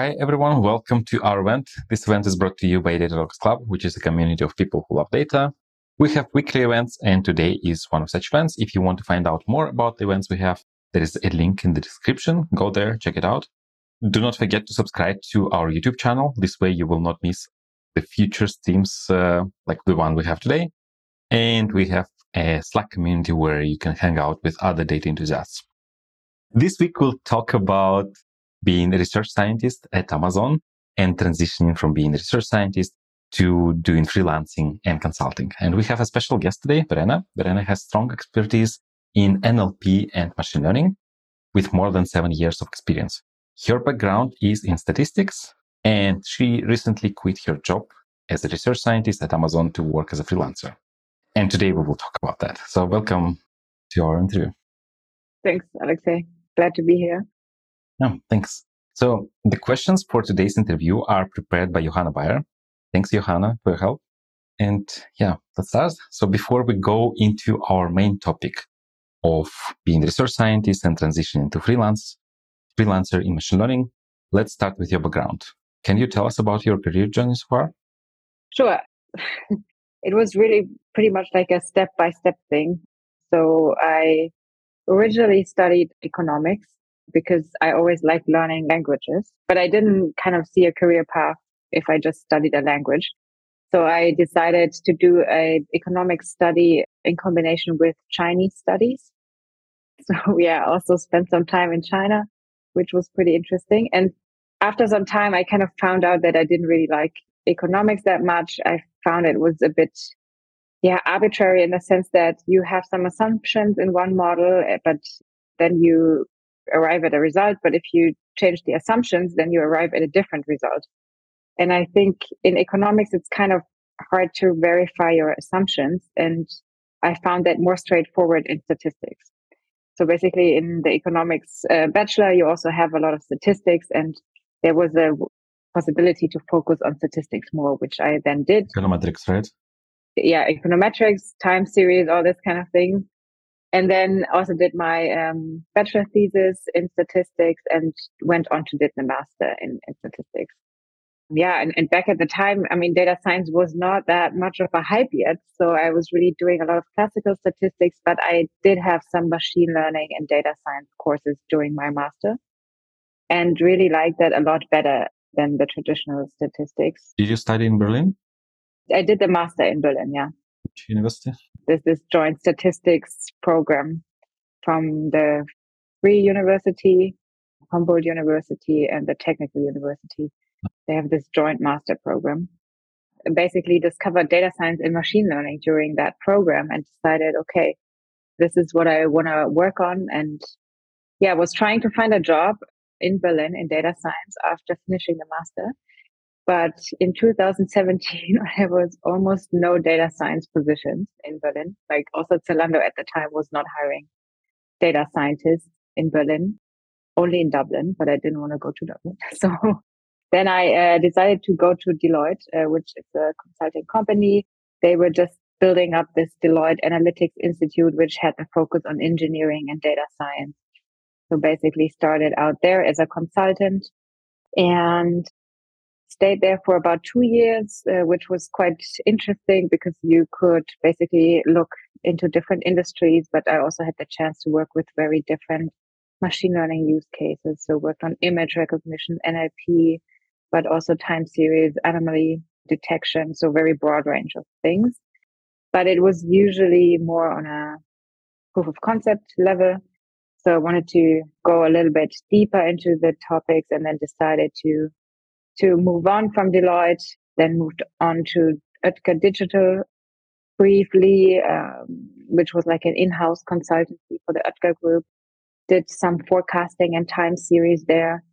Hi, everyone. Welcome to our event. This event is brought to you by DataTalks.Club, which is a community of people who love data. We have weekly events, and today is one of such events. If you want to find out more about the events we have, there is a link in the description. Go there, check it out. Do not forget to subscribe to our YouTube channel. This way, you will not miss the future streams uh, like the one we have today. And we have a Slack community where you can hang out with other data enthusiasts. This week, we'll talk about being a research scientist at Amazon and transitioning from being a research scientist to doing freelancing and consulting. And we have a special guest today, Verena. Verena has strong expertise in NLP and machine learning with more than seven years of experience. Her background is in statistics and she recently quit her job as a research scientist at Amazon to work as a freelancer. And today we will talk about that. So welcome to our interview. Thanks, Alexei. Glad to be here. No, thanks. So the questions for today's interview are prepared by Johanna Bayer. Thanks, Johanna, for your help. And yeah, let's start. So before we go into our main topic of being a research scientist and transitioning to freelance, freelancer in machine learning, let's start with your background. Can you tell us about your career journey so far? Sure. it was really pretty much like a step by step thing. So I originally studied economics because I always liked learning languages, but I didn't kind of see a career path if I just studied a language. So I decided to do a economic study in combination with Chinese studies. So yeah, also spent some time in China, which was pretty interesting. And after some time, I kind of found out that I didn't really like economics that much. I found it was a bit, yeah, arbitrary in the sense that you have some assumptions in one model, eh, but then you arrive at a result. But if you change the assumptions, then you arrive at a different result. And I think in economics, it's kind of hard to verify your assumptions. And I found that more straightforward in statistics. So basically in the economics uh, bachelor, you also have a lot of statistics and there was a possibility to focus on statistics more, which I then did. Econometrics, right? Yeah, econometrics, time series, all this kind of thing and then also did my um, bachelor thesis in statistics and went on to did the master in, in statistics. Yeah, and, and back at the time, I mean, data science was not that much of a hype yet. So I was really doing a lot of classical statistics, but I did have some machine learning and data science courses during my master and really liked that a lot better than the traditional statistics. Did you study in Berlin? I did the master in Berlin, yeah. University? There's this joint statistics program from the Free University, Humboldt University, and the Technical University. They have this joint master program. Basically discovered data science and machine learning during that program and decided, okay, this is what I want to work on. And yeah, I was trying to find a job in Berlin in data science after finishing the master. But in 2017, there was almost no data science positions in Berlin. Like also Zalando at the time was not hiring data scientists in Berlin, only in Dublin, but I didn't want to go to Dublin. So then I uh, decided to go to Deloitte, uh, which is a consulting company. They were just building up this Deloitte Analytics Institute, which had a focus on engineering and data science. So basically started out there as a consultant and stayed there for about two years, uh, which was quite interesting because you could basically look into different industries. But I also had the chance to work with very different machine learning use cases. So worked on image recognition, NLP, but also time series, anomaly detection. So very broad range of things. But it was usually more on a proof of concept level. So I wanted to go a little bit deeper into the topics and then decided to to move on from Deloitte, then moved on to Oetker Digital briefly, um, which was like an in-house consultancy for the Oetker Group. Did some forecasting and time series there,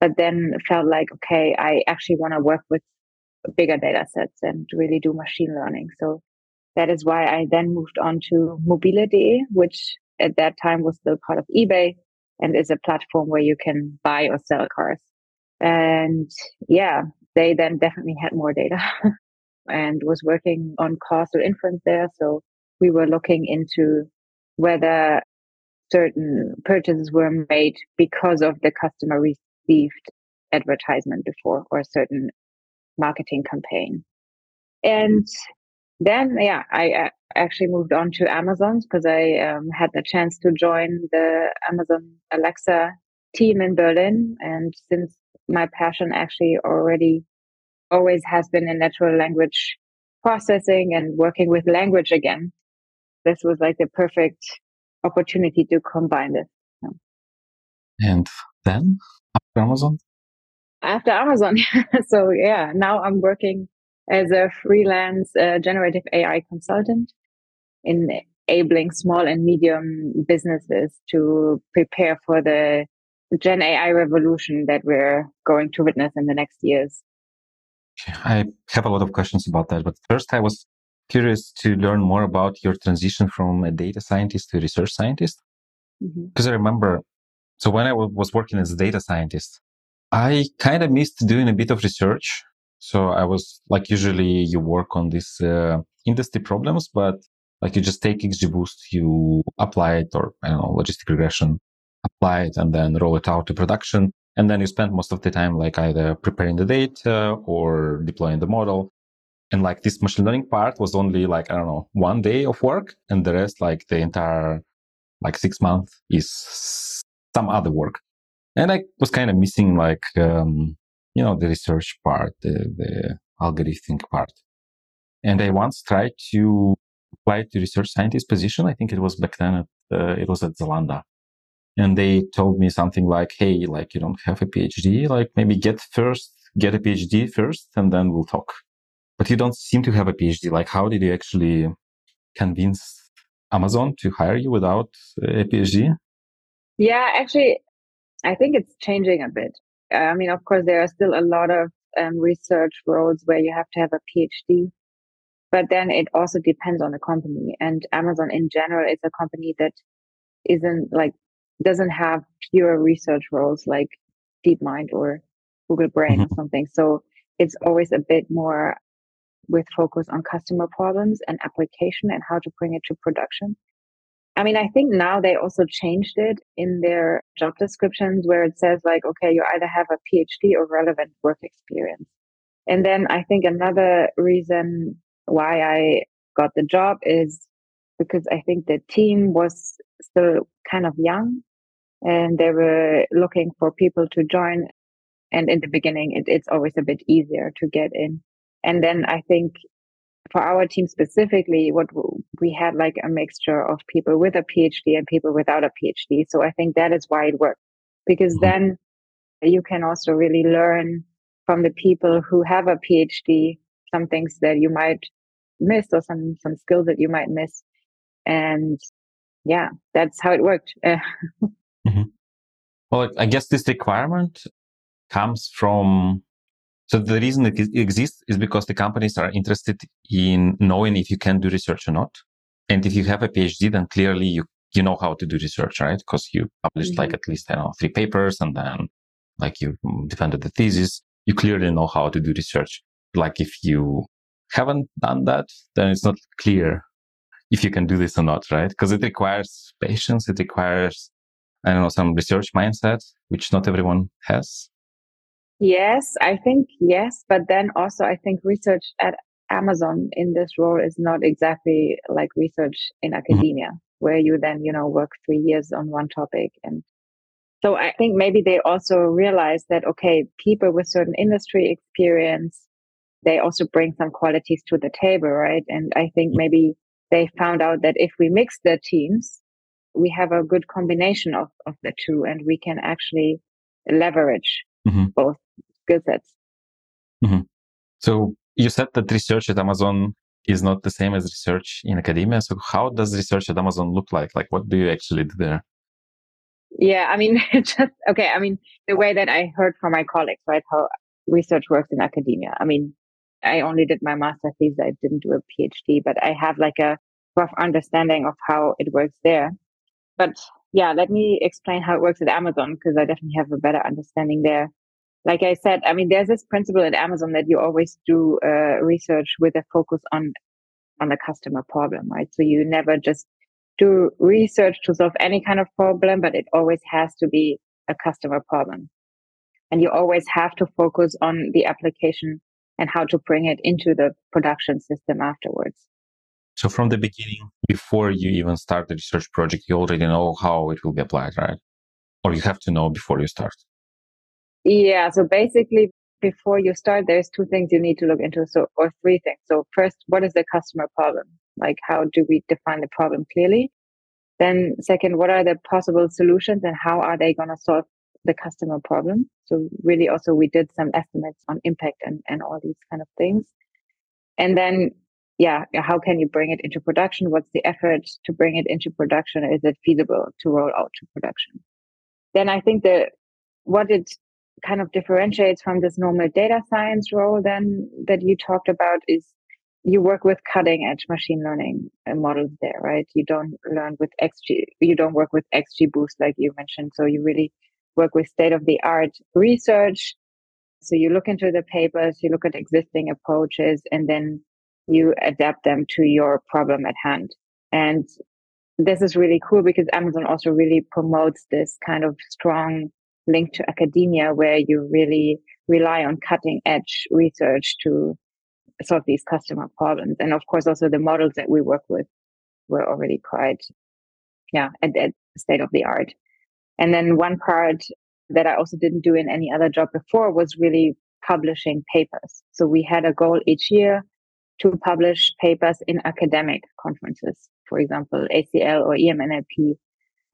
but then felt like, okay, I actually want to work with bigger data sets and really do machine learning. So that is why I then moved on to mobile.de, which at that time was still part of eBay and is a platform where you can buy or sell cars. And yeah, they then definitely had more data and was working on causal inference there. So we were looking into whether certain purchases were made because of the customer received advertisement before or a certain marketing campaign. And then, yeah, I actually moved on to Amazon because I um, had the chance to join the Amazon Alexa team in Berlin. And since my passion actually already always has been in natural language processing and working with language again, this was like the perfect opportunity to combine this. And then after Amazon? After Amazon. so yeah, now I'm working as a freelance uh, generative AI consultant in enabling small and medium businesses to prepare for the Gen AI revolution that we're going to witness in the next years. I have a lot of questions about that, but first I was curious to learn more about your transition from a data scientist to a research scientist. Because mm-hmm. I remember, so when I w- was working as a data scientist, I kind of missed doing a bit of research. So I was like, usually you work on these uh, industry problems, but like you just take XGBoost, you apply it or I don't know, logistic regression, apply it and then roll it out to production. And then you spend most of the time like either preparing the data or deploying the model. And like this machine learning part was only like, I don't know, one day of work. And the rest, like the entire like six months is some other work. And I was kind of missing like, um, you know, the research part, the, the algorithmic part. And I once tried to apply to research scientist position. I think it was back then, at, uh, it was at Zalando and they told me something like, "Hey, like you don't have a PhD, like maybe get first, get a PhD first, and then we'll talk." But you don't seem to have a PhD. Like, how did you actually convince Amazon to hire you without a PhD? Yeah, actually, I think it's changing a bit. I mean, of course, there are still a lot of um, research roles where you have to have a PhD, but then it also depends on the company. And Amazon in general is a company that isn't like doesn't have pure research roles like DeepMind or Google Brain mm-hmm. or something. So it's always a bit more with focus on customer problems and application and how to bring it to production. I mean, I think now they also changed it in their job descriptions where it says like, okay, you either have a PhD or relevant work experience. And then I think another reason why I got the job is because I think the team was still kind of young and they were looking for people to join. And in the beginning, it, it's always a bit easier to get in. And then I think for our team specifically, what we had like a mixture of people with a PhD and people without a PhD. So I think that is why it worked because mm-hmm. then you can also really learn from the people who have a PhD some things that you might miss or some some skills that you might miss and yeah that's how it worked Mm-hmm. Well, I guess this requirement comes from. So the reason it exists is because the companies are interested in knowing if you can do research or not. And if you have a PhD, then clearly you you know how to do research, right? Because you published mm-hmm. like at least I don't know three papers, and then like you defended the thesis. You clearly know how to do research. Like if you haven't done that, then it's not clear if you can do this or not, right? Because it requires patience. It requires I don't know, some research mindset, which not everyone has? Yes, I think yes. But then also, I think research at Amazon in this role is not exactly like research in mm-hmm. academia, mm-hmm. where you then, you know, work three years on one topic. And so I think maybe they also realize that, okay, people with certain industry experience, they also bring some qualities to the table, right? And I think mm-hmm. maybe they found out that if we mix the teams, we have a good combination of, of the two and we can actually leverage mm-hmm. both skill sets. Mm-hmm. So you said that research at Amazon is not the same as research in academia. So how does research at Amazon look like? Like what do you actually do there? Yeah, I mean, just okay. I mean, the way that I heard from my colleagues, right, how research works in academia. I mean, I only did my master thesis. I didn't do a PhD, but I have like a rough understanding of how it works there. But yeah, let me explain how it works at Amazon because I definitely have a better understanding there. Like I said, I mean, there's this principle at Amazon that you always do uh, research with a focus on on the customer problem, right? So you never just do research to solve any kind of problem, but it always has to be a customer problem. And you always have to focus on the application and how to bring it into the production system afterwards. So from the beginning, before you even start the research project, you already know how it will be applied, right? Or you have to know before you start. Yeah. So basically, before you start, there's two things you need to look into. So, or three things. So first, what is the customer problem? Like, how do we define the problem clearly? Then second, what are the possible solutions and how are they going to solve the customer problem? So really also we did some estimates on impact and, and all these kind of things. And then, yeah, how can you bring it into production? What's the effort to bring it into production? Is it feasible to roll out to production? Then I think that what it kind of differentiates from this normal data science role then that you talked about is you work with cutting edge machine learning uh, models there, right? You don't learn with XG, you don't work with XGBoost like you mentioned. So you really work with state of the art research. So you look into the papers, you look at existing approaches, and then you adapt them to your problem at hand. And this is really cool because Amazon also really promotes this kind of strong link to academia where you really rely on cutting edge research to solve these customer problems. And of course, also the models that we work with were already quite, yeah, at, at state of the art. And then one part that I also didn't do in any other job before was really publishing papers. So we had a goal each year to publish papers in academic conferences, for example, ACL or EMNLP.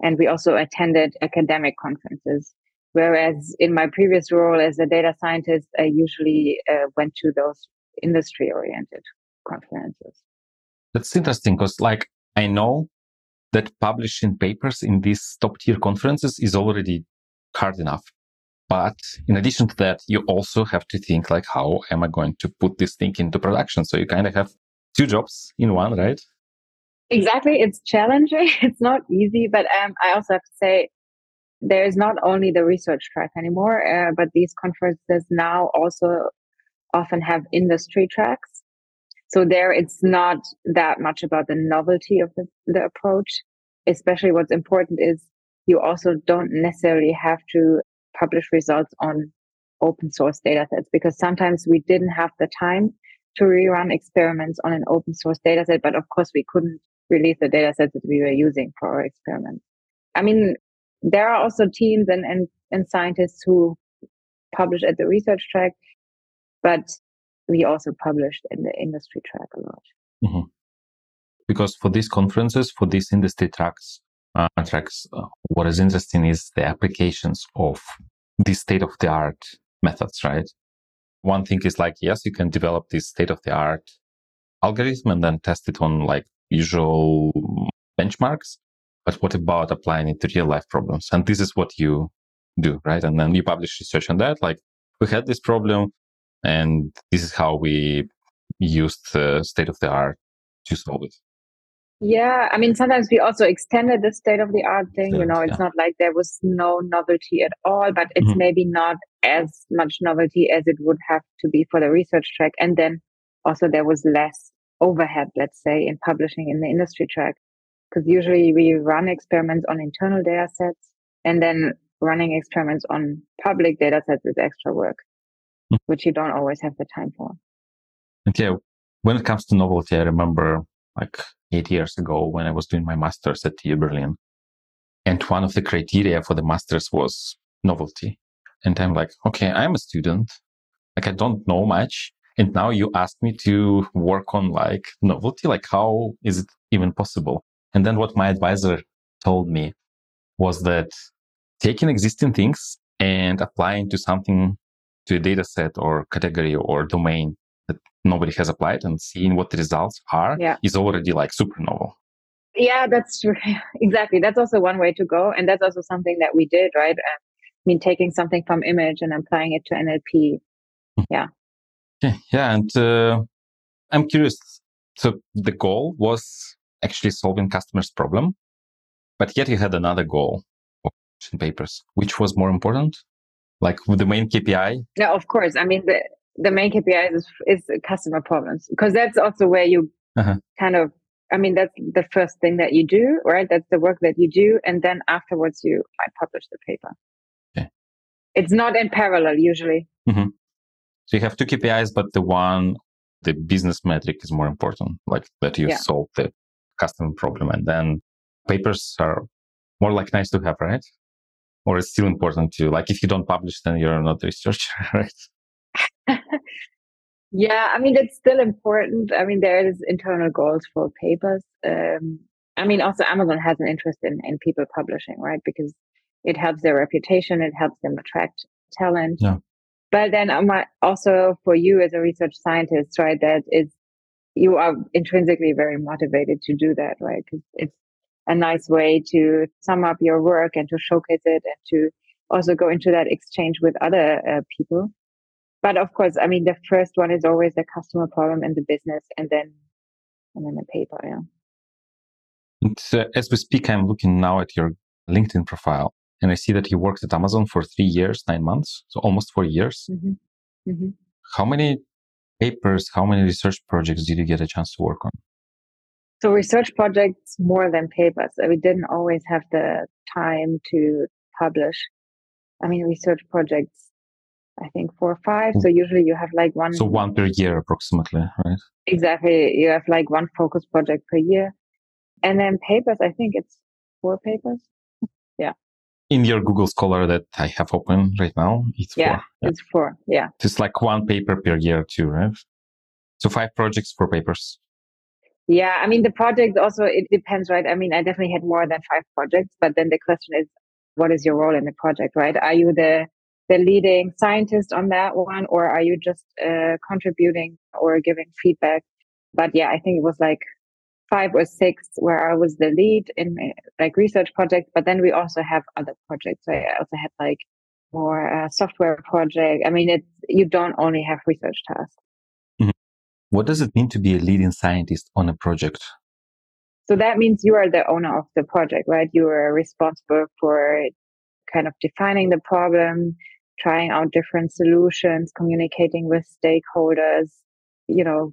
And we also attended academic conferences. Whereas in my previous role as a data scientist, I usually uh, went to those industry oriented conferences. That's interesting because, like, I know that publishing papers in these top tier conferences is already hard enough. But in addition to that, you also have to think like, how am I going to put this thing into production? So you kind of have two jobs in one, right? Exactly. It's challenging. It's not easy, but um, I also have to say there is not only the research track anymore, uh, but these conferences now also often have industry tracks. So there it's not that much about the novelty of the, the approach. Especially what's important is you also don't necessarily have to publish results on open source data sets because sometimes we didn't have the time to rerun experiments on an open source data set, but of course we couldn't release the data sets that we were using for our experiments. I mean, there are also teams and, and, and scientists who publish at the research track but we also published in the industry track a lot. Mm-hmm. Because for these conferences, for these industry tracks, tracks, uh, what is interesting is the applications of these state of the art methods, right? One thing is like, yes, you can develop this state of the art algorithm and then test it on like usual benchmarks. But what about applying it to real life problems? And this is what you do, right? And then you publish research on that. Like we had this problem. And this is how we used the state of the art to solve it. Yeah, I mean, sometimes we also extended the state of the art thing. you know, it's yeah. not like there was no novelty at all, but it's mm-hmm. maybe not as much novelty as it would have to be for the research track. And then also there was less overhead, let's say, in publishing in the industry track. Because usually we run experiments on internal data sets and then running experiments on public data sets is extra work. Hmm. which you don't always have the time for. And yeah, when it comes to novelty, I remember like eight years ago when I was doing my master's at TU Berlin. And one of the criteria for the master's was novelty. And I'm like, okay, I'm a student. Like I don't know much. And now you ask me to work on like novelty. Like how is it even possible? And then what my advisor told me was that taking existing things and applying to something to a data set or category or domain nobody has applied and seeing what the results are yeah. is already like super novel. Yeah, that's true. exactly. That's also one way to go. And that's also something that we did, right? Uh, I mean, taking something from image and applying it to NLP. Hmm. Yeah. Yeah. Yeah. And uh, I'm curious. So the goal was actually solving customers' problem, but yet you had another goal of papers. Which was more important? like with the main KPI? Yeah, of course. I mean, the, the main KPI is, is customer problems because that's also where you uh-huh. kind of, I mean, that's the first thing that you do, right? That's the work that you do. And then afterwards, you might publish the paper. Okay. it's not in parallel usually. Mm-hmm. So you have two KPIs, but the one, the business metric is more important, like that you yeah. solve the customer problem. And then papers are more like nice to have, right? Or it's still important to, like, if you don't publish, then you're not a researcher, right? yeah, I mean, it's still important. I mean, there is internal goals for papers. Um, I mean, also Amazon has an interest in, in people publishing, right? Because it helps their reputation, it helps them attract talent. Yeah. But then um, also for you as a research scientist, right, that is, you are intrinsically very motivated to do that, right? Because it's a nice way to sum up your work and to showcase it and to also go into that exchange with other uh, people. But of course, I mean, the first one is always the customer problem and the business and then, and then the paper. Yeah. And, uh, as we speak, I'm looking now at your LinkedIn profile and I see that you worked at Amazon for three years, nine months, so almost four years. Mm-hmm. Mm-hmm. How many papers, how many research projects did you get a chance to work on? So research projects more than papers. We didn't always have the time to publish. I mean, research projects, I think four or five. Hmm. So usually you have like one. So one per year approximately, right? Exactly. You have like one focus project per year. And then papers, I think it's four papers. yeah. In your Google Scholar that I have open right now, it's yeah, four. Yeah, it's four. Yeah. It's like one paper per year too, right? So five projects, four papers. Yeah, I mean the project also it depends, right? I mean, I definitely had more than five projects, but then the question is, what is your role in the project, right? Are you the the leading scientist on that one, or are you just uh, contributing or giving feedback? But yeah, I think it was like five or six where I was the lead in like research projects, but then we also have other projects. So I also had like more uh, software project. I mean, it's you don't only have research tasks. What does it mean to be a leading scientist on a project? So that means you are the owner of the project, right? You are responsible for kind of defining the problem, trying out different solutions, communicating with stakeholders, you know,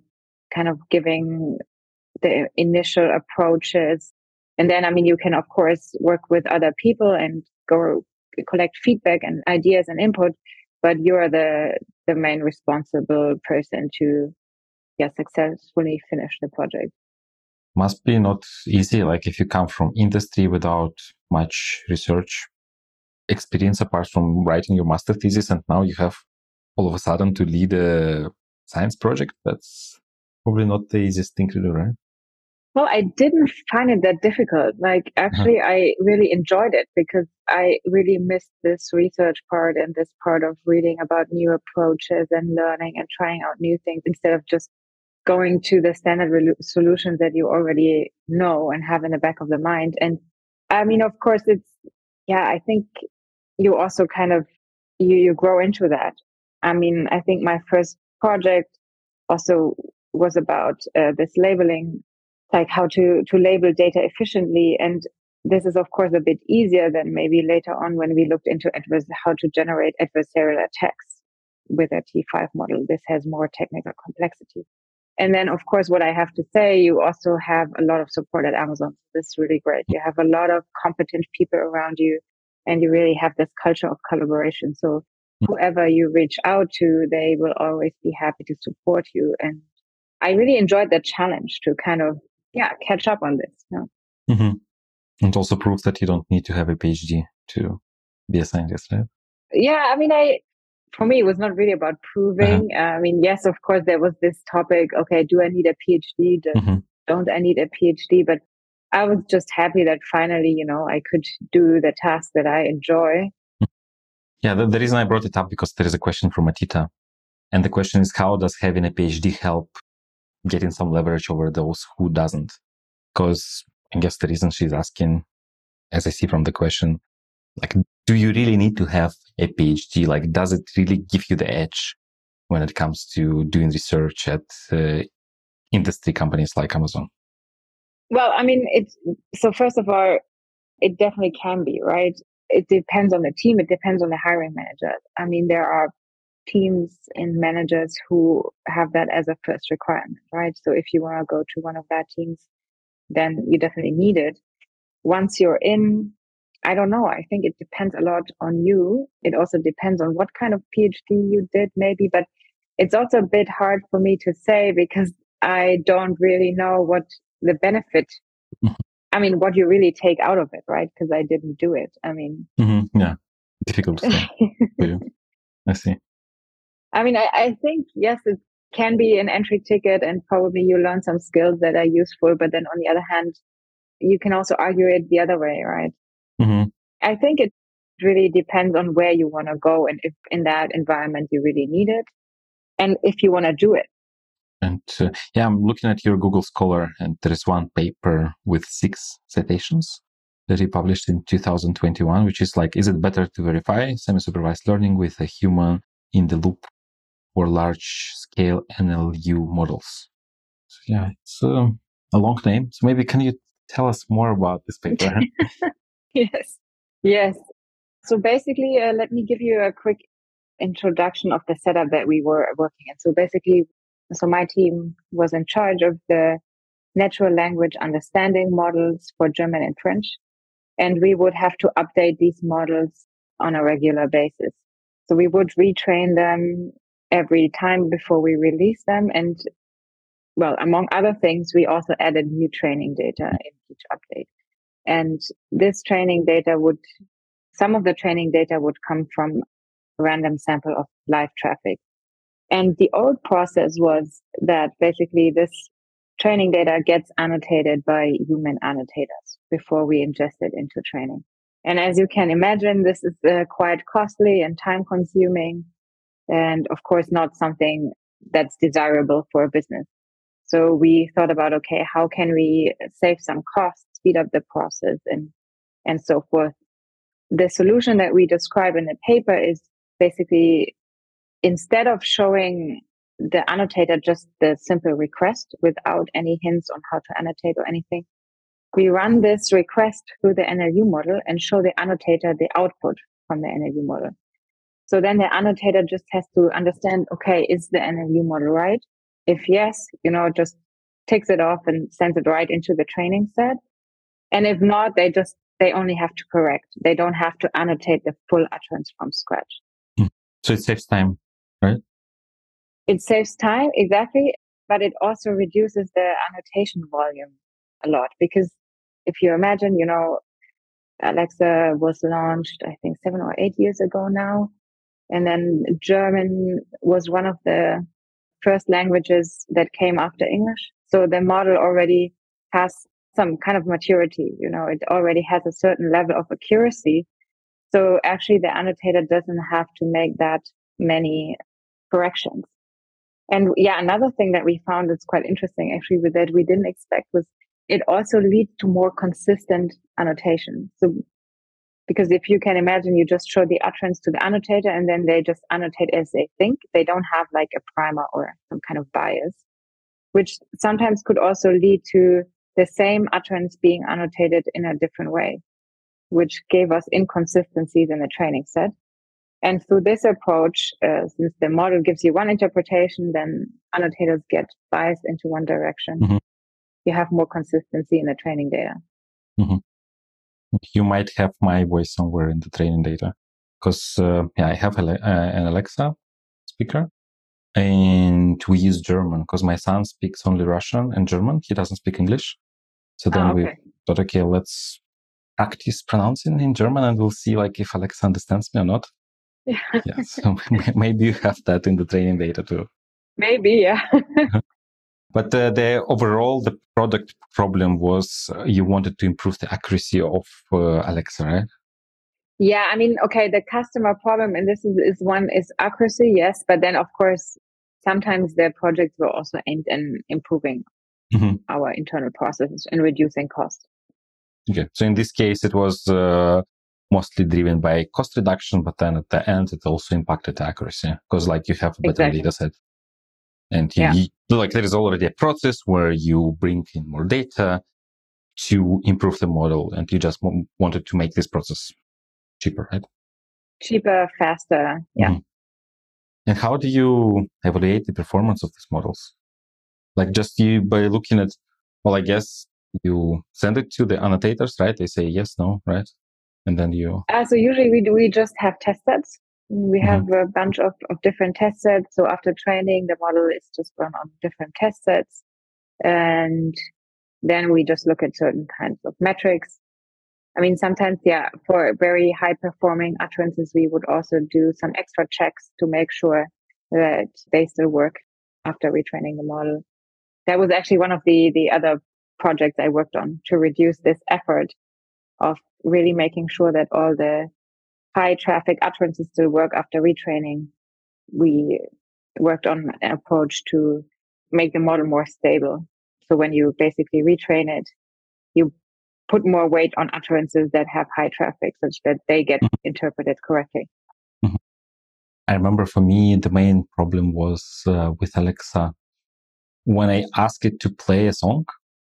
kind of giving the initial approaches. And then, I mean, you can, of course, work with other people and go collect feedback and ideas and input, but you are the, the main responsible person to yeah successfully finish the project must be not easy like if you come from industry without much research experience apart from writing your master thesis and now you have all of a sudden to lead a science project that's probably not the easiest thing to do right well i didn't find it that difficult like uh-huh. actually uh-huh. i really enjoyed it because i really missed this research part and this part of reading about new approaches and learning and trying out new things instead of just going to the standard re- solutions that you already know and have in the back of the mind. And I mean, of course, it's, yeah, I think you also kind of, you, you grow into that. I mean, I think my first project also was about uh, this labeling, like how to, to label data efficiently. And this is, of course, a bit easier than maybe later on when we looked into advers- how to generate adversarial attacks with a T5 model. This has more technical complexity. And then, of course, what I have to say, you also have a lot of support at Amazon. This is really great. You have a lot of competent people around you, and you really have this culture of collaboration. So, whoever you reach out to, they will always be happy to support you. And I really enjoyed the challenge to kind of, yeah, catch up on this. Yeah. Mm-hmm. And also proves that you don't need to have a PhD to be a scientist, right? Yeah, I mean, I for me, it was not really about proving. Uh-huh. I mean, yes, of course, there was this topic. Okay, do I need a PhD? Do, mm-hmm. Don't I need a PhD? But I was just happy that finally, you know, I could do the task that I enjoy. Yeah, the, the reason I brought it up because there is a question from Atita, and the question is, how does having a PhD help getting some leverage over those who doesn't? Because I guess the reason she's asking, as I see from the question, like, do you really need to have a PhD? Like, does it really give you the edge when it comes to doing research at uh, industry companies like Amazon? Well, I mean, it's so first of all, it definitely can be, right? It depends on the team. It depends on the hiring manager. I mean, there are teams and managers who have that as a first requirement, right? So if you want to go to one of that teams, then you definitely need it. Once you're in, I don't know. I think it depends a lot on you. It also depends on what kind of PhD you did, maybe, but it's also a bit hard for me to say because I don't really know what the benefit, mm-hmm. I mean, what you really take out of it, right? Because I didn't do it. I mean, mm-hmm. yeah, difficult. I see. I mean, I, I think, yes, it can be an entry ticket and probably you learn some skills that are useful. But then on the other hand, you can also argue it the other way, right? Mm-hmm. I think it really depends on where you want to go and if in that environment you really need it and if you want to do it. And uh, yeah, I'm looking at your Google Scholar and there is one paper with six citations that he published in 2021, which is like, is it better to verify semi-supervised learning with a human in the loop or large scale NLU models? So yeah, it's uh, a long name. So maybe can you tell us more about this paper? yes. Yes. So basically, uh, let me give you a quick introduction of the setup that we were working in. So basically, so my team was in charge of the natural language understanding models for German and French. And we would have to update these models on a regular basis. So we would retrain them every time before we release them. And well, among other things, we also added new training data in each update. And this training data would, some of the training data would come from a random sample of live traffic. And the old process was that basically this training data gets annotated by human annotators before we ingest it into training. And as you can imagine, this is uh, quite costly and time consuming. And of course, not something that's desirable for a business. So we thought about, okay, how can we save some costs, speed up the process and, and so forth. The solution that we describe in the paper is basically instead of showing the annotator just the simple request without any hints on how to annotate or anything, we run this request through the NLU model and show the annotator the output from the NLU model. So then the annotator just has to understand, okay, is the NLU model right? If yes, you know, just takes it off and sends it right into the training set. And if not, they just, they only have to correct. They don't have to annotate the full utterance from scratch. Hmm. So it saves time, right? It saves time, exactly. But it also reduces the annotation volume a lot because if you imagine, you know, Alexa was launched, I think seven or eight years ago now. And then German was one of the first languages that came after English. So the model already has some kind of maturity, you know, it already has a certain level of accuracy. So actually the annotator doesn't have to make that many corrections. And yeah, another thing that we found that's quite interesting actually with that we didn't expect was it also leads to more consistent annotation. So because if you can imagine, you just show the utterance to the annotator and then they just annotate as they think. They don't have like a primer or some kind of bias, which sometimes could also lead to the same utterance being annotated in a different way, which gave us inconsistencies in the training set. And through this approach, uh, since the model gives you one interpretation, then annotators get biased into one direction. Mm-hmm. You have more consistency in the training data. Mm-hmm you might have my voice somewhere in the training data because uh, yeah, I have a, uh, an Alexa speaker and we use German because my son speaks only Russian and German. He doesn't speak English. So then oh, okay. we thought, okay, let's practice pronouncing in German and we'll see like if Alexa understands me or not. Yeah. yeah so maybe you have that in the training data too. Maybe, yeah. But uh, the overall, the product problem was uh, you wanted to improve the accuracy of uh, Alexa, right? Yeah, I mean, okay, the customer problem, and this is, is one is accuracy, yes, but then of course, sometimes the projects were also aimed in improving mm-hmm. our internal processes and reducing cost. Okay, so in this case, it was uh, mostly driven by cost reduction, but then at the end, it also impacted accuracy because, like, you have a better exactly. data set. And yeah. you, like there is already a process where you bring in more data to improve the model and you just w- wanted to make this process cheaper, right? Cheaper, faster. Yeah. Mm-hmm. And how do you evaluate the performance of these models? Like just you by looking at, well, I guess you send it to the annotators, right? They say yes, no, right? And then you uh, so usually we do we just have test sets. We mm-hmm. have a bunch of, of different test sets. So after training the model is just run on different test sets. And then we just look at certain kinds of metrics. I mean sometimes yeah for very high performing utterances we would also do some extra checks to make sure that they still work after retraining the model. That was actually one of the the other projects i worked on to reduce this effort of really making sure that all the high traffic utterances still work after retraining. We worked on an approach to make the model more stable. So when you basically retrain it, you put more weight on utterances that have high traffic such that they get mm-hmm. interpreted correctly. Mm-hmm. I remember for me, the main problem was uh, with Alexa. When I ask it to play a song,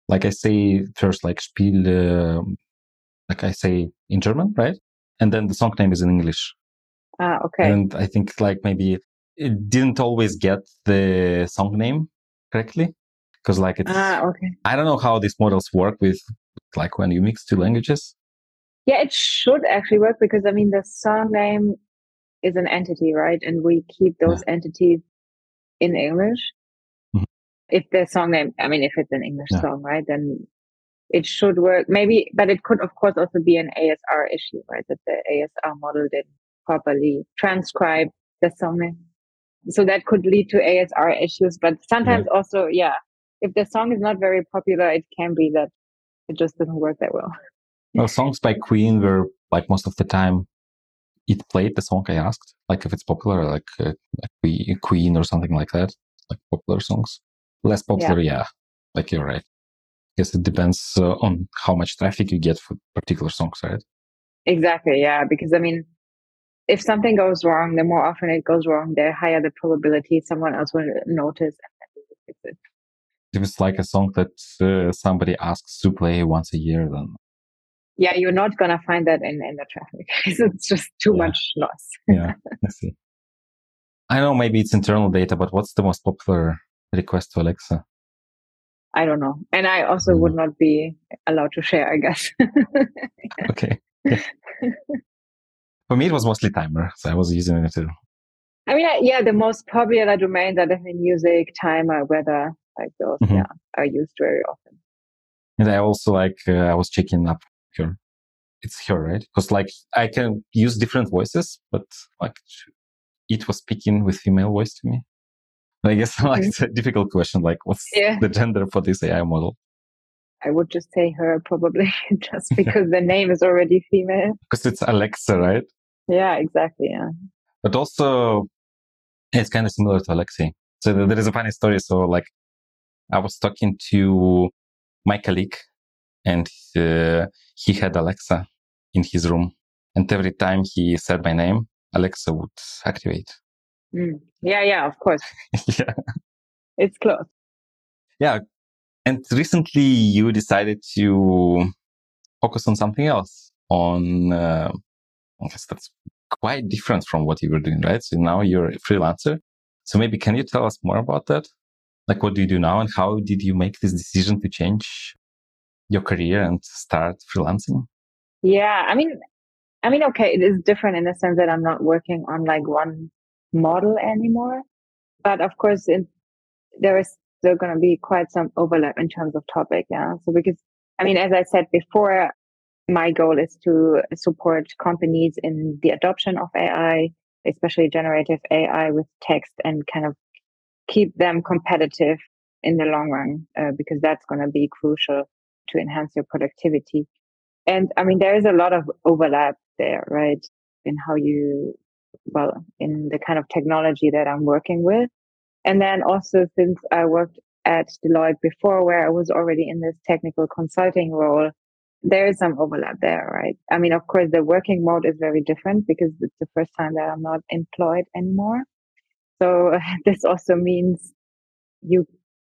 like I say first, like Spiel, uh, like I say in German, right? And then the song name is in English. Ah, okay. And I think like maybe it didn't always get the song name correctly because like it's ah, okay. I don't know how these models work with like when you mix two languages. Yeah, it should actually work because I mean the song name is an entity, right? And we keep those yeah. entities in English. Mm-hmm. If the song name, I mean, if it's an English yeah. song, right, then it should work. Maybe, but it could, of course, also be an ASR issue, right? That the ASR model didn't properly transcribe the song. So that could lead to ASR issues. But sometimes yeah. also, yeah, if the song is not very popular, it can be that it just doesn't work that well. Well, songs by Queen were like most of the time it played the song I asked. Like if it's popular, like, uh, like Queen or something like that, like popular songs. Less popular, yeah. yeah. Like you're right guess it depends uh, on how much traffic you get for particular songs, right? Exactly. Yeah. Because I mean, if something goes wrong, the more often it goes wrong, the higher the probability someone else will notice and fix it. If it's like a song that uh, somebody asks to play once a year, then yeah, you're not gonna find that in in the traffic. it's just too yeah. much noise. yeah, I see. I know maybe it's internal data, but what's the most popular request to Alexa? I don't know. And I also mm. would not be allowed to share, I guess. okay. For me, it was mostly timer. So I was using it too. I mean, yeah, the most popular domains are definitely music, timer, weather, like those, mm-hmm. yeah, are used very often. And I also like, uh, I was checking up here. It's here, right? Because like I can use different voices, but like it was speaking with female voice to me. I guess like mm-hmm. it's a difficult question. Like, what's yeah. the gender for this AI model? I would just say her probably, just because the name is already female. Because it's Alexa, right? Yeah, exactly. Yeah. But also, it's kind of similar to Alexei. So there is a funny story. So, like, I was talking to my colleague, and uh, he had Alexa in his room, and every time he said my name, Alexa would activate. Mm. Yeah, yeah, of course. yeah. It's close. Yeah. And recently you decided to focus on something else on, uh, I guess that's quite different from what you were doing, right? So now you're a freelancer. So maybe can you tell us more about that? Like what do you do now and how did you make this decision to change your career and start freelancing? Yeah, I mean, I mean, okay, it is different in the sense that I'm not working on like one model anymore. But of course, in, there is still going to be quite some overlap in terms of topic. Yeah. So because, I mean, as I said before, my goal is to support companies in the adoption of AI, especially generative AI with text and kind of keep them competitive in the long run, uh, because that's going to be crucial to enhance your productivity. And I mean, there is a lot of overlap there, right? In how you well, in the kind of technology that I'm working with. And then also since I worked at Deloitte before where I was already in this technical consulting role, there is some overlap there, right? I mean, of course, the working mode is very different because it's the first time that I'm not employed anymore. So this also means you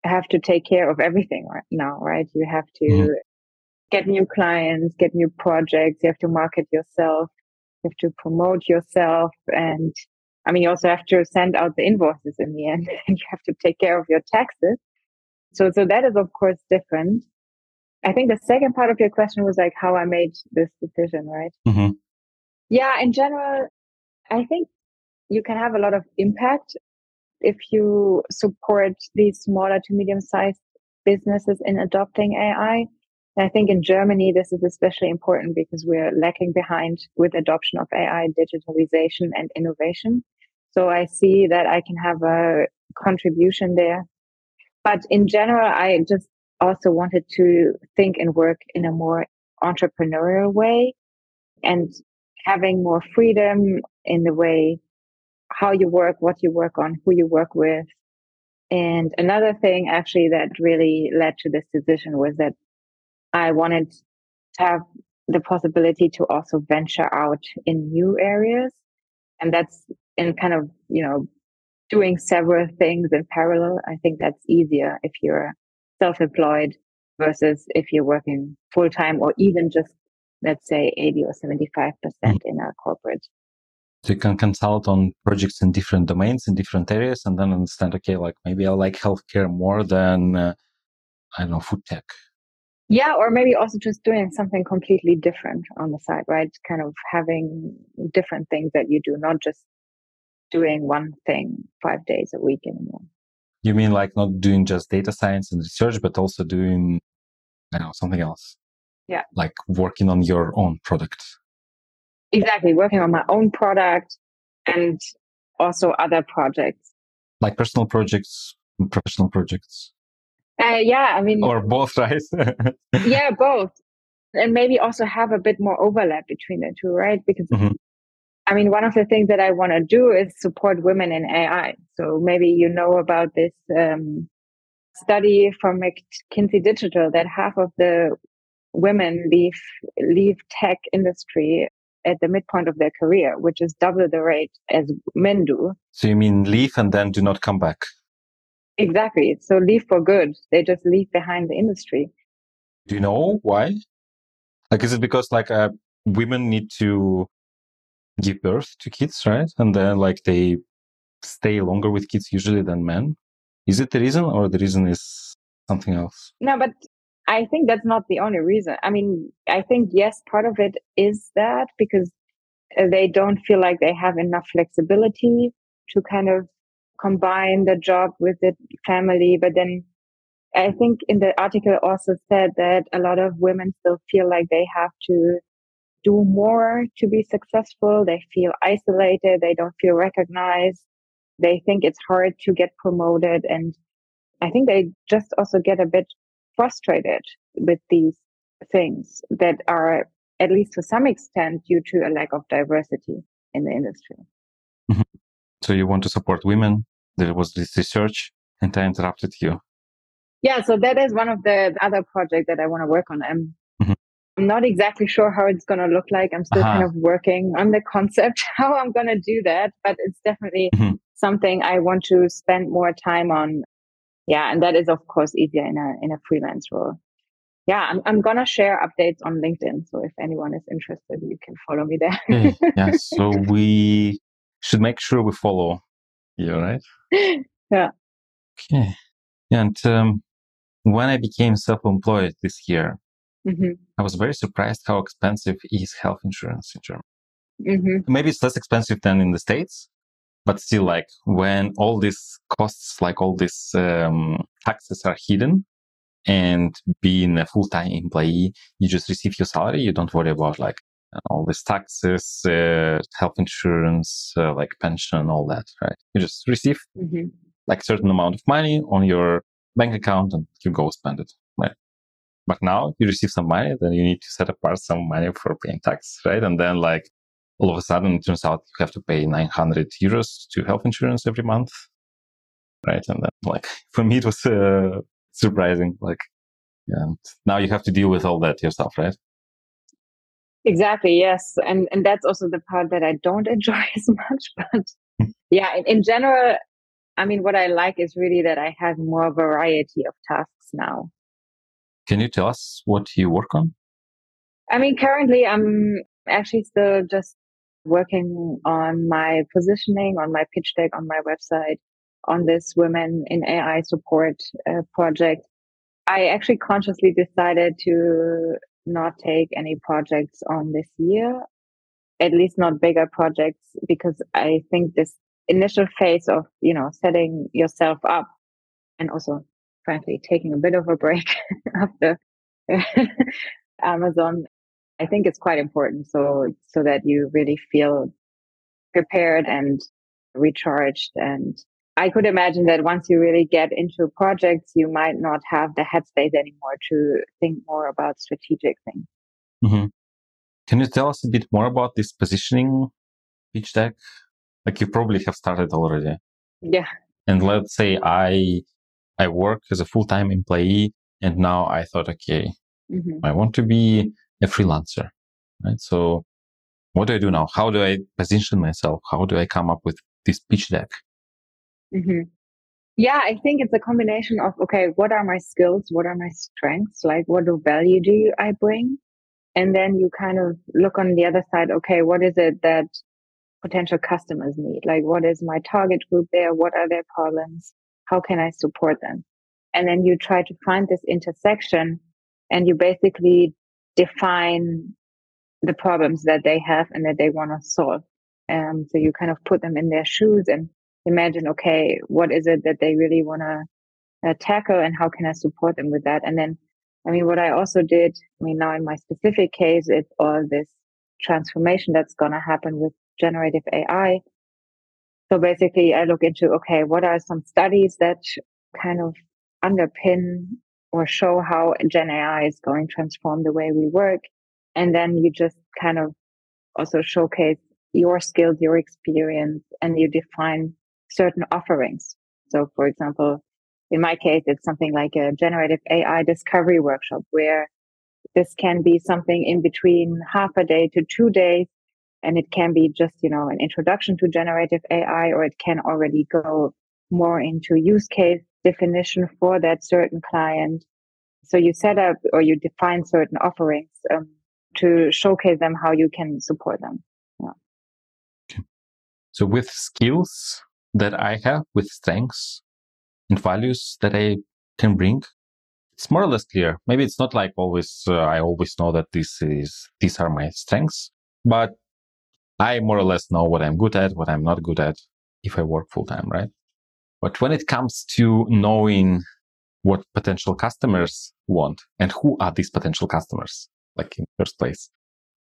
have to take care of everything right now, right? You have to mm-hmm. get new clients, get new projects. You have to market yourself have to promote yourself and I mean, you also have to send out the invoices in the end and you have to take care of your taxes. So, so that is of course different. I think the second part of your question was like how I made this decision, right? Mm-hmm. Yeah, in general, I think you can have a lot of impact if you support these smaller to medium sized businesses in adopting AI. I think in Germany, this is especially important because we're lacking behind with adoption of AI, digitalization and innovation. So I see that I can have a contribution there. But in general, I just also wanted to think and work in a more entrepreneurial way and having more freedom in the way how you work, what you work on, who you work with. And another thing actually that really led to this decision was that I wanted to have the possibility to also venture out in new areas. And that's in kind of, you know, doing several things in parallel. I think that's easier if you're self-employed versus if you're working full time or even just, let's say 80 or 75% mm. in a corporate. So you can consult on projects in different domains, in different areas, and then understand, okay, like maybe I like healthcare more than, uh, I don't know, food tech. Yeah, or maybe also just doing something completely different on the side, right? Kind of having different things that you do, not just doing one thing five days a week anymore. You mean like not doing just data science and research, but also doing, I don't know, something else? Yeah. Like working on your own product. Exactly. Working on my own product and also other projects. Like personal projects, professional projects. Uh, yeah, I mean, or both, right? yeah, both. And maybe also have a bit more overlap between the two, right? Because mm-hmm. I mean, one of the things that I want to do is support women in AI. So maybe you know about this um, study from McKinsey Digital that half of the women leave leave tech industry at the midpoint of their career, which is double the rate as men do. So you mean leave and then do not come back? Exactly. So leave for good. They just leave behind the industry. Do you know why? Like, is it because like uh, women need to give birth to kids, right? And then like they stay longer with kids usually than men. Is it the reason or the reason is something else? No, but I think that's not the only reason. I mean, I think yes, part of it is that because uh, they don't feel like they have enough flexibility to kind of combine the job with the family. But then I think in the article also said that a lot of women still feel like they have to do more to be successful. They feel isolated. They don't feel recognized. They think it's hard to get promoted. And I think they just also get a bit frustrated with these things that are, at least to some extent, due to a lack of diversity in the industry. Mm-hmm. So you want to support women. There was this research and I interrupted you. Yeah, so that is one of the other projects that I want to work on. I'm I'm not exactly sure how it's going to look like. I'm still uh-huh. kind of working on the concept, how I'm going to do that, but it's definitely mm-hmm. something I want to spend more time on. Yeah. And that is, of course, easier in a, in a freelance role. Yeah. I'm, I'm going to share updates on LinkedIn. So if anyone is interested, you can follow me there. yeah, yeah. So we should make sure we follow you, right? yeah. Okay. And um, when I became self-employed this year, Mm-hmm. I was very surprised how expensive is health insurance in Germany. Mm-hmm. Maybe it's less expensive than in the States, but still, like when all these costs, like all these um, taxes are hidden, and being a full-time employee, you just receive your salary. You don't worry about like all these taxes, uh, health insurance, uh, like pension, all that, right? You just receive mm-hmm. like certain amount of money on your bank account and you go spend it, right? But now you receive some money, then you need to set apart some money for paying tax, right? And then like all of a sudden it turns out you have to pay 900 euros to health insurance every month, right? And then like for me it was uh, surprising, like, yeah, now you have to deal with all that yourself, right? Exactly. Yes, and and that's also the part that I don't enjoy as much. But yeah, in, in general, I mean, what I like is really that I have more variety of tasks now. Can you tell us what you work on? I mean, currently I'm actually still just working on my positioning, on my pitch deck, on my website, on this Women in AI support uh, project. I actually consciously decided to not take any projects on this year, at least not bigger projects, because I think this initial phase of, you know, setting yourself up and also frankly taking a bit of a break after Amazon, I think it's quite important. So, so that you really feel prepared and recharged and I could imagine that once you really get into projects, you might not have the headspace anymore to think more about strategic things. Mm-hmm. Can you tell us a bit more about this positioning pitch deck? Like you probably have started already. Yeah. And let's say I I work as a full time employee, and now I thought, okay, mm-hmm. I want to be a freelancer, right? So, what do I do now? How do I position myself? How do I come up with this pitch deck? Mm-hmm. Yeah, I think it's a combination of okay, what are my skills? What are my strengths? Like, what do value do you, I bring? And then you kind of look on the other side. Okay, what is it that potential customers need? Like, what is my target group there? What are their problems? How can I support them? And then you try to find this intersection, and you basically define the problems that they have and that they want to solve. Um, so you kind of put them in their shoes and imagine, okay, what is it that they really want to uh, tackle and how can I support them with that? And then, I mean, what I also did, I mean, now in my specific case, it's all this transformation that's going to happen with generative AI. So basically I look into, okay, what are some studies that kind of underpin or show how Gen AI is going to transform the way we work? And then you just kind of also showcase your skills, your experience, and you define certain offerings. So, for example, in my case, it's something like a generative AI discovery workshop where this can be something in between half a day to two days. And it can be just, you know, an introduction to generative AI, or it can already go more into use case definition for that certain client. So you set up or you define certain offerings um, to showcase them how you can support them. Yeah. So with skills, that I have with strengths and values that I can bring. It's more or less clear. Maybe it's not like always, uh, I always know that this is, these are my strengths, but I more or less know what I'm good at, what I'm not good at if I work full time, right? But when it comes to knowing what potential customers want and who are these potential customers, like in first place,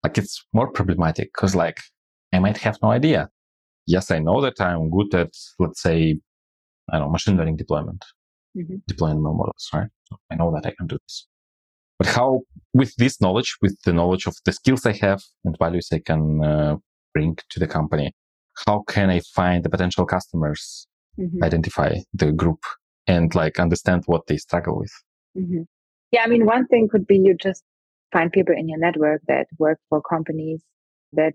like it's more problematic because like I might have no idea yes, I know that I'm good at, let's say, I don't know, machine learning deployment, mm-hmm. deploying ML models, right? I know that I can do this. But how, with this knowledge, with the knowledge of the skills I have and values I can uh, bring to the company, how can I find the potential customers, mm-hmm. identify the group, and like understand what they struggle with? Mm-hmm. Yeah, I mean, one thing could be you just find people in your network that work for companies that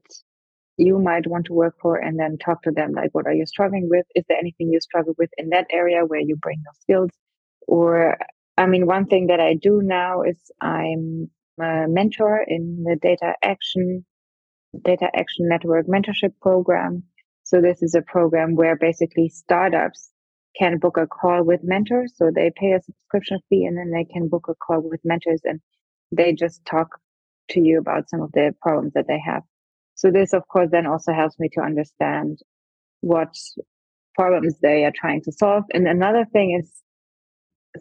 you might want to work for and then talk to them like what are you struggling with? Is there anything you struggle with in that area where you bring your skills? Or i mean one thing that i do now is i'm a mentor in the data action data action network mentorship program. So this is a program where basically startups can book a call with mentors. So they pay a subscription fee and then they can book a call with mentors and they just talk to you about some of the problems that they have so this, of course, then also helps me to understand what problems they are trying to solve. And another thing is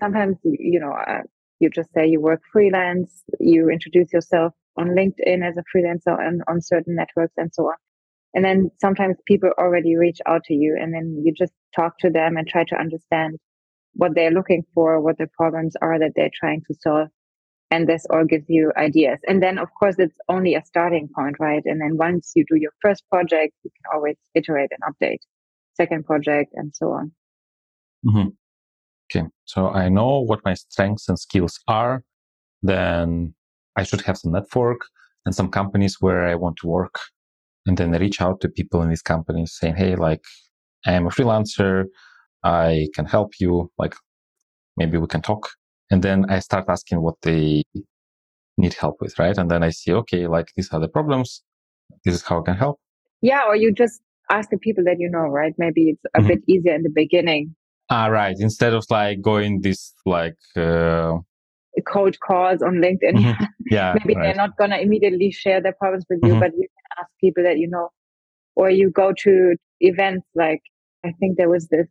sometimes, you know, uh, you just say you work freelance, you introduce yourself on LinkedIn as a freelancer and on certain networks and so on. And then sometimes people already reach out to you and then you just talk to them and try to understand what they're looking for, what the problems are that they're trying to solve and this all gives you ideas. And then of course it's only a starting point right? And then once you do your first project you can always iterate and update. Second project and so on. Mm-hmm. okay. So i know what my strengths and skills are. Then i should have some network and some companies where i want to work. And then reach out to people in these companies saying hey like i am a freelancer. I can help you. Like maybe we can talk and then I start asking what they need help with, right? And then I see, okay, like these are the problems. This is how I can help. Yeah, or you just ask the people that you know, right? Maybe it's a mm-hmm. bit easier in the beginning. Ah, right. Instead of like going this like uh, cold calls on LinkedIn. Mm-hmm. Yeah. Maybe right. they're not going to immediately share their problems with you, mm-hmm. but you can ask people that you know, or you go to events like, I think there was this,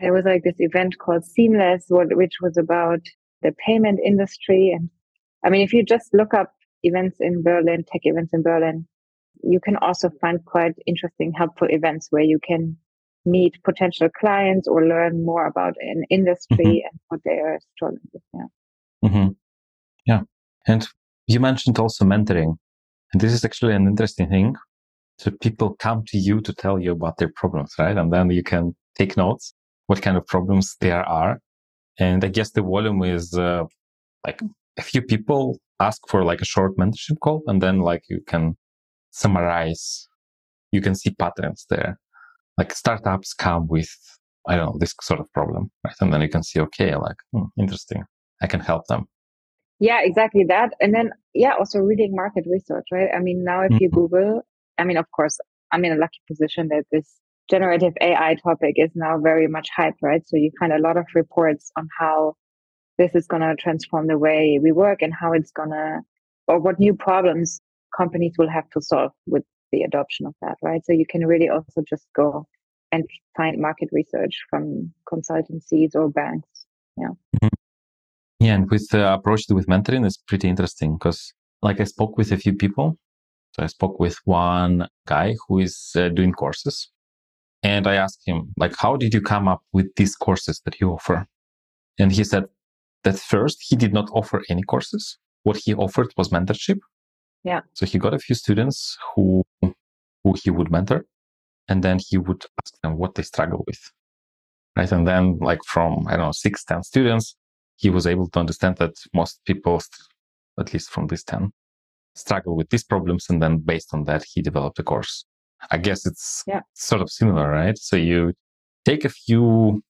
there was like this event called Seamless, which was about the payment industry. And I mean, if you just look up events in Berlin, tech events in Berlin, you can also find quite interesting, helpful events where you can meet potential clients or learn more about an industry mm-hmm. and what they are struggling with. Yeah. Mm-hmm. Yeah. And you mentioned also mentoring. And this is actually an interesting thing. So people come to you to tell you about their problems, right? And then you can take notes, what kind of problems there are. And I guess the volume is uh, like a few people ask for like a short mentorship call and then like you can summarize, you can see patterns there. Like startups come with, I don't know, this sort of problem, right? And then you can see, okay, like, hmm, interesting. I can help them. Yeah, exactly that. And then, yeah, also reading market research, right? I mean, now if mm-hmm. you Google, I mean, of course, I'm in a lucky position that this generative AI topic is now very much hyped, right? So you find a lot of reports on how this is going to transform the way we work and how it's going to, or what new problems companies will have to solve with the adoption of that, right? So you can really also just go and find market research from consultancies or banks. Yeah. Mm-hmm. Yeah. And with the approach with mentoring, it's pretty interesting because like I spoke with a few people. So I spoke with one guy who is uh, doing courses and I asked him, like, how did you come up with these courses that you offer? And he said that first he did not offer any courses. What he offered was mentorship. Yeah. So he got a few students who who he would mentor, and then he would ask them what they struggle with. Right. And then like from, I don't know, six, ten students, he was able to understand that most people, at least from these 10, struggle with these problems. And then based on that, he developed a course. I guess it's yeah. sort of similar, right? So you take a few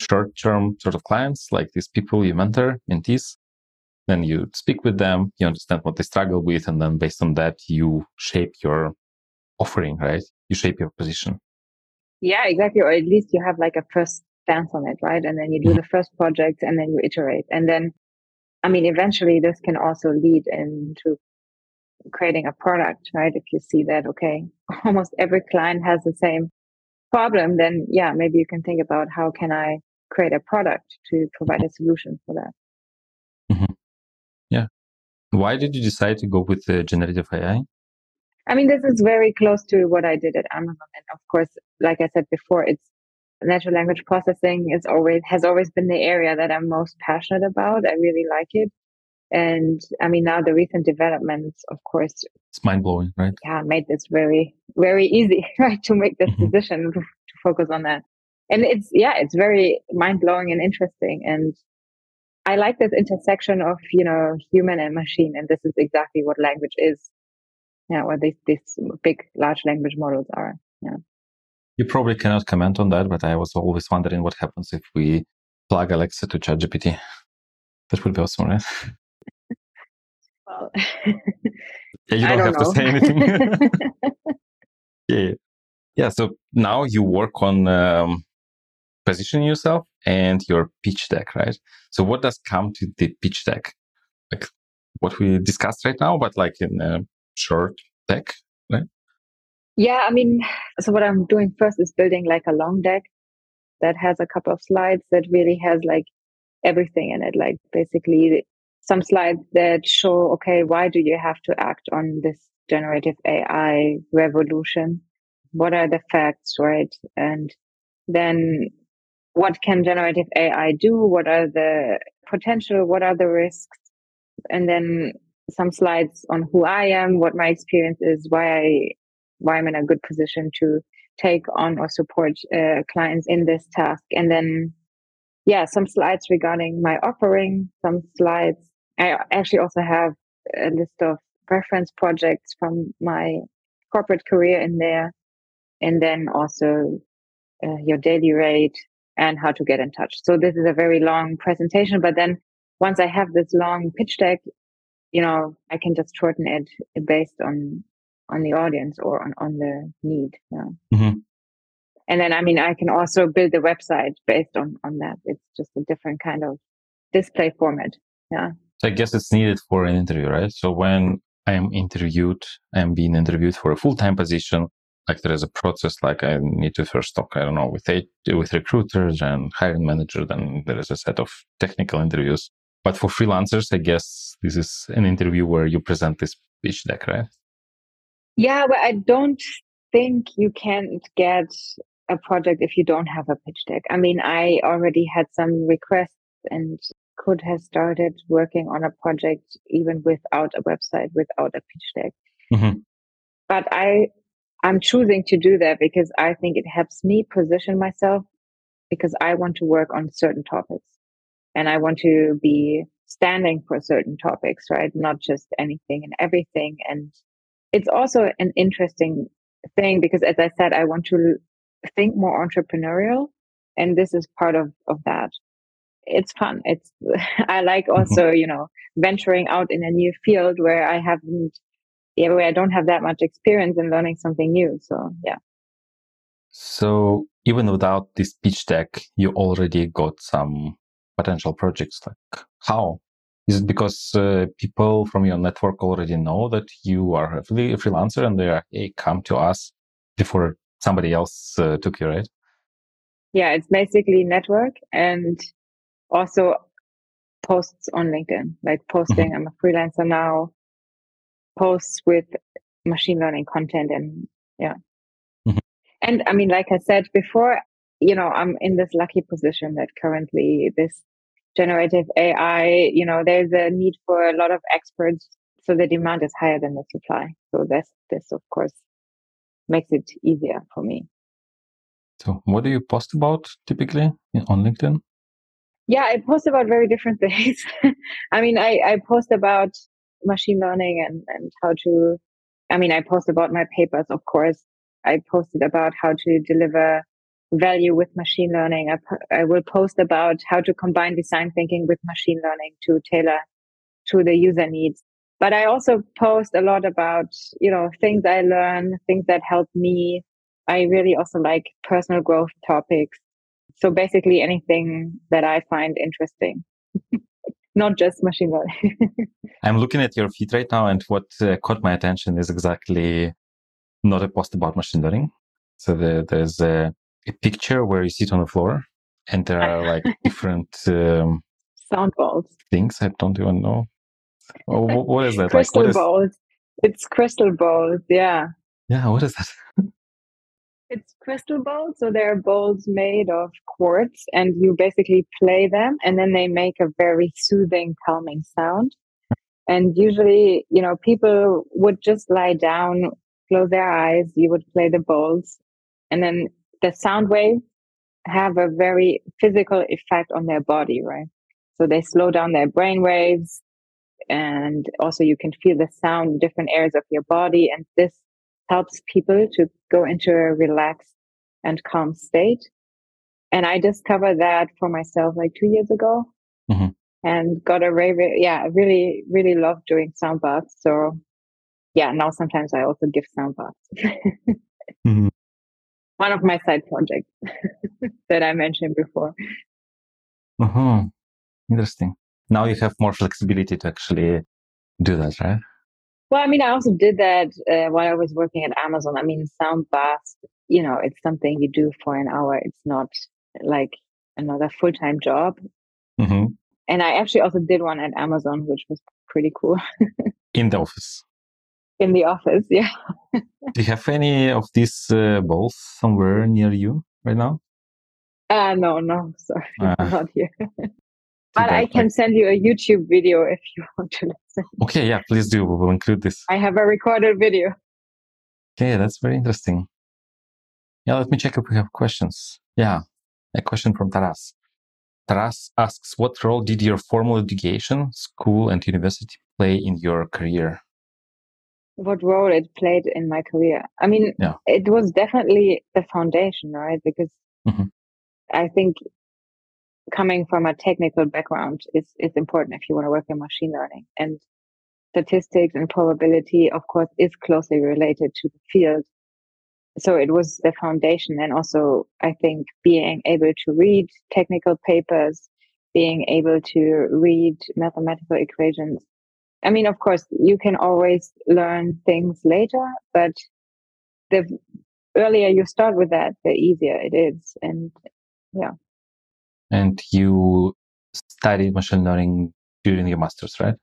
short term sort of clients, like these people you mentor, mentees, then you speak with them, you understand what they struggle with, and then based on that, you shape your offering, right? You shape your position. Yeah, exactly. Or at least you have like a first stance on it, right? And then you do mm-hmm. the first project and then you iterate. And then, I mean, eventually this can also lead into creating a product, right? If you see that, okay, almost every client has the same problem, then yeah, maybe you can think about how can I create a product to provide a solution for that. Mm-hmm. Yeah. Why did you decide to go with the generative AI? I mean, this is very close to what I did at Amazon. And of course, like I said before, it's natural language processing is always has always been the area that I'm most passionate about. I really like it. And I mean, now the recent developments, of course, it's mind blowing, right? Yeah, made this very, very easy, right, to make this mm-hmm. decision to focus on that. And it's, yeah, it's very mind blowing and interesting. And I like this intersection of, you know, human and machine. And this is exactly what language is. Yeah, what these, these big, large language models are. Yeah. You probably cannot comment on that, but I was always wondering what happens if we plug Alexa to ChatGPT. That would be awesome, right? Well, yeah, you don't, don't have know. to say anything. yeah, yeah. So now you work on um, positioning yourself and your pitch deck, right? So what does come to the pitch deck? Like what we discussed right now, but like in a short deck, right? Yeah, I mean, so what I'm doing first is building like a long deck that has a couple of slides that really has like everything in it, like basically some slides that show, okay, why do you have to act on this generative AI revolution? What are the facts, right? And then what can generative AI do? What are the potential? What are the risks? And then some slides on who I am, what my experience is, why I, why I'm in a good position to take on or support uh, clients in this task. And then, yeah, some slides regarding my offering, some slides I actually also have a list of reference projects from my corporate career in there. And then also uh, your daily rate and how to get in touch. So this is a very long presentation, but then once I have this long pitch deck, you know, I can just shorten it based on, on the audience or on, on the need. Yeah. Mm-hmm. And then, I mean, I can also build the website based on, on that. It's just a different kind of display format. Yeah. So I guess it's needed for an interview, right? So when I am interviewed, I am being interviewed for a full time position. Like there is a process, like I need to first talk, I don't know, with eight, with recruiters and hiring manager. Then there is a set of technical interviews. But for freelancers, I guess this is an interview where you present this pitch deck, right? Yeah, but I don't think you can't get a project if you don't have a pitch deck. I mean, I already had some requests and could have started working on a project even without a website, without a pitch deck. Mm-hmm. But I, I'm choosing to do that because I think it helps me position myself because I want to work on certain topics and I want to be standing for certain topics, right? Not just anything and everything. And it's also an interesting thing because as I said, I want to think more entrepreneurial. And this is part of, of that. It's fun. It's, I like mm-hmm. also, you know, venturing out in a new field where I haven't, yeah, where I don't have that much experience in learning something new. So yeah. So even without this pitch deck, you already got some potential projects. Like how? Is it because uh, people from your network already know that you are a freelancer and they are, hey, come to us before somebody else uh, took you, right? Yeah, it's basically network and also posts on LinkedIn, like posting. Mm-hmm. I'm a freelancer now, posts with machine learning content and yeah. Mm-hmm. And I mean, like I said before, you know, I'm in this lucky position that currently this generative AI, you know, there's a need for a lot of experts. So the demand is higher than the supply. So this, this of course makes it easier for me. So what do you post about typically on LinkedIn? Yeah, I post about very different things. I mean, I, I post about machine learning and, and how to, I mean, I post about my papers, of course. I posted about how to deliver value with machine learning. I, I will post about how to combine design thinking with machine learning to tailor to the user needs. But I also post a lot about, you know, things I learn, things that help me. I really also like personal growth topics. So basically anything that I find interesting, not just machine learning. I'm looking at your feed right now and what uh, caught my attention is exactly not a post about machine learning. So the, there's a a picture where you sit on the floor and there are like different um, sound balls. things. I don't even know. Oh, what is that? Crystal like, balls. It's crystal balls yeah. Yeah what is that it's crystal balls so they're balls made of quartz and you basically play them and then they make a very soothing calming sound and usually you know people would just lie down close their eyes you would play the balls and then the sound waves have a very physical effect on their body, right? So they slow down their brain waves and also you can feel the sound in different areas of your body. And this helps people to go into a relaxed and calm state. And I discovered that for myself like two years ago mm-hmm. and got a really, yeah, I really, really love doing sound baths. So yeah, now sometimes I also give sound baths. mm-hmm one of my side projects that I mentioned before. Uh-huh. Interesting. Now you have more flexibility to actually do that, right? Well, I mean, I also did that uh, while I was working at Amazon. I mean, sound baths, you know, it's something you do for an hour. It's not like another full time job. Mm-hmm. And I actually also did one at Amazon, which was pretty cool. In the office in the office. Yeah. Do you have any of these uh, balls somewhere near you right now? Uh, no, no, sorry, uh, not here. But I can send you a YouTube video if you want to listen. Okay, yeah, please do. We will include this. I have a recorded video. Okay, that's very interesting. Yeah, let me check if we have questions. Yeah, a question from Taras. Taras asks, what role did your formal education, school and university play in your career? what role it played in my career. I mean, yeah. it was definitely the foundation, right? Because mm-hmm. I think coming from a technical background is is important if you want to work in machine learning and statistics and probability of course is closely related to the field so it was the foundation and also i think being able to read technical papers being able to read mathematical equations. I mean, of course, you can always learn things later, but the earlier you start with that, the easier it is. And yeah. And you studied machine learning during your master's, right?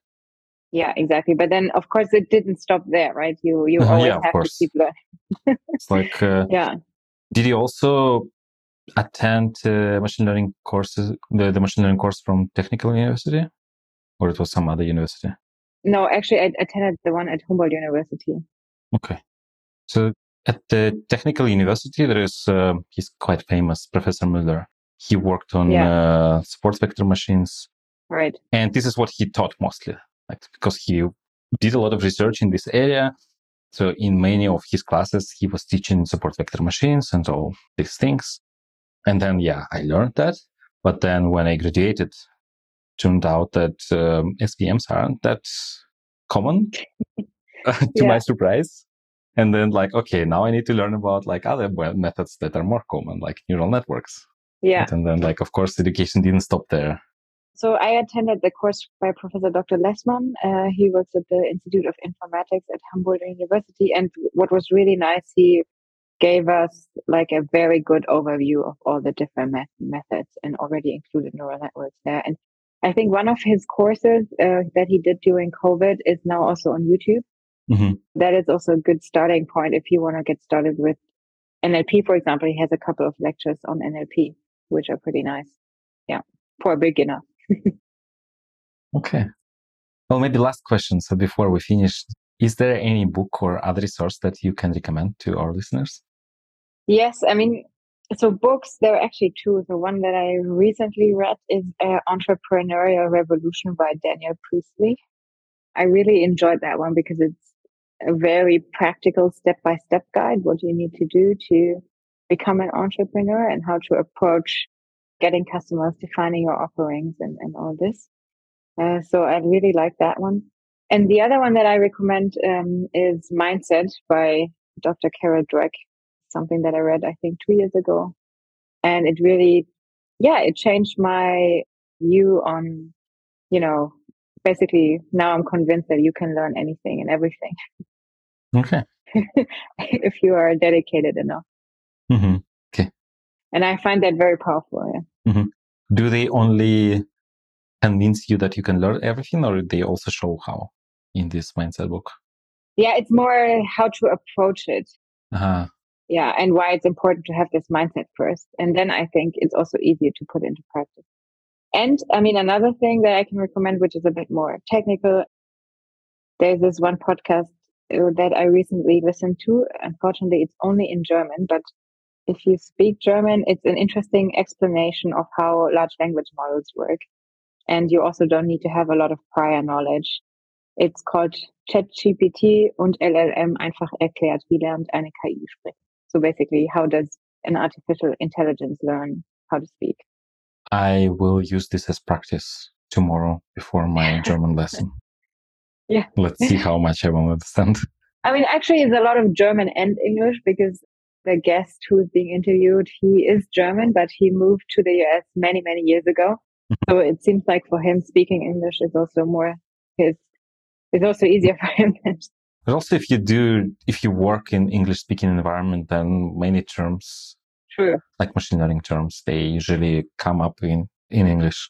Yeah, exactly. But then, of course, it didn't stop there, right? You you always yeah, have to keep learning. it's like uh, yeah. Did you also attend uh, machine learning courses, the, the machine learning course from Technical University, or it was some other university? No, actually, I attended the one at Humboldt University. Okay. So at the Technical University, there is, uh, he's quite famous, Professor Müller. He worked on Yeah. uh, support vector machines. Right. And this is what he taught mostly, like, because he did a lot of research in this area. So in many of his classes, he was teaching support vector machines and all these things. And then, yeah, I learned that. But then when I graduated, turned out that um, SVMs aren't that common to Yeah. my surprise. And then like, okay, now I need to learn about like other methods that are more common, like neural networks. Yeah. And then like, of course, education didn't stop there. So I attended the course by Professor Dr. Lessmann. Uh, he works at the Institute of Informatics at Humboldt University. And what was really nice, he gave us like a very good overview of all the different met- methods and already included neural networks there. And I think one of his courses uh, that he did during COVID is now also on YouTube. hmm That is also a good starting point if you want to get started with NLP, for example. He has a couple of lectures on NLP, which are pretty nice. Yeah, for a beginner. Okay. Well, maybe last question. So before we finish, is there any book or other resource that you can recommend to our listeners? Yes, I mean, so books, there are actually two. The one that I recently read is uh, Entrepreneurial Revolution by Daniel Priestley. I really enjoyed that one because it's a very practical step by step guide, what you need to do to become an entrepreneur and how to approach getting customers, defining your offerings and, and all this. Uh, so I really like that one. And the other one that I recommend um, is Mindset by Dr. Carol Dweck something that I read, I think, two years ago. And it really, yeah, it changed my view on, you know, basically now I'm convinced that you can learn anything and everything Okay. if you are dedicated enough. Hmm And I find that very powerful. Yeah. Do they only convince you that you can learn everything, or do they also show how in this mindset book? Yeah, it's more how to approach it. Uh-huh. Yeah, and why it's important to have this mindset first. And then I think it's also easier to put into practice. And I mean, another thing that I can recommend, which is a bit more technical, there's this one podcast uh, that I recently listened to. Unfortunately, it's only in German, but if you speak German, it's an interesting explanation of how large language models work. And you also don't need to have a lot of prior knowledge. It's called ChatGPT und LLM einfach erklärt, wie lernt eine KI sprechen. So basically, how does an artificial intelligence learn how to speak? I will use this as practice tomorrow before my German lesson. Yeah. Let's see how much I will understand. I mean, actually, it's a lot of German and English because the guest who's being interviewed, he is German, but he moved to the US many, many years ago. Mm-hmm. So it seems like for him, speaking English is also more his, it's also easier for him. But also, if you do, if you work in English speaking environment, then many terms, True, like machine learning terms, they usually come up in, in English.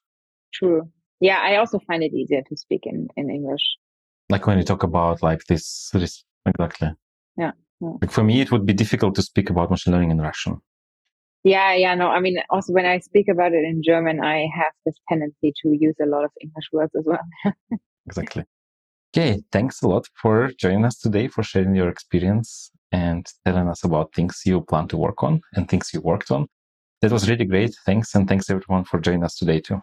true. Yeah, I also find it easier to speak in, in English. Like when you talk about like this, this exactly. Yeah, yeah. Like for me, it would be difficult to speak about machine learning in Russian. Yeah, yeah, no, I mean, also when I speak about it in German, I have this tendency to use a lot of English words as well. Exactly. Okay. Thanks a lot for joining us today, for sharing your experience and telling us about things you plan to work on and things you worked on. That was really great. Thanks. And thanks everyone for joining us today too.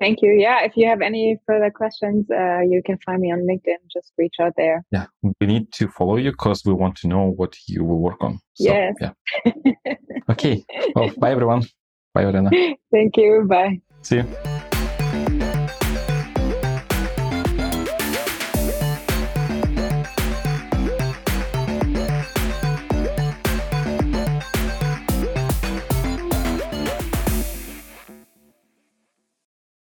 Thank you. Yeah, if you have any further questions, uh, you can find me on LinkedIn. Just reach out there. Yeah. We need to follow you because we want to know what you will work on. So, Yes. Yeah. Okay. Well, bye everyone. Bye, Verena. Thank you. Bye. See you.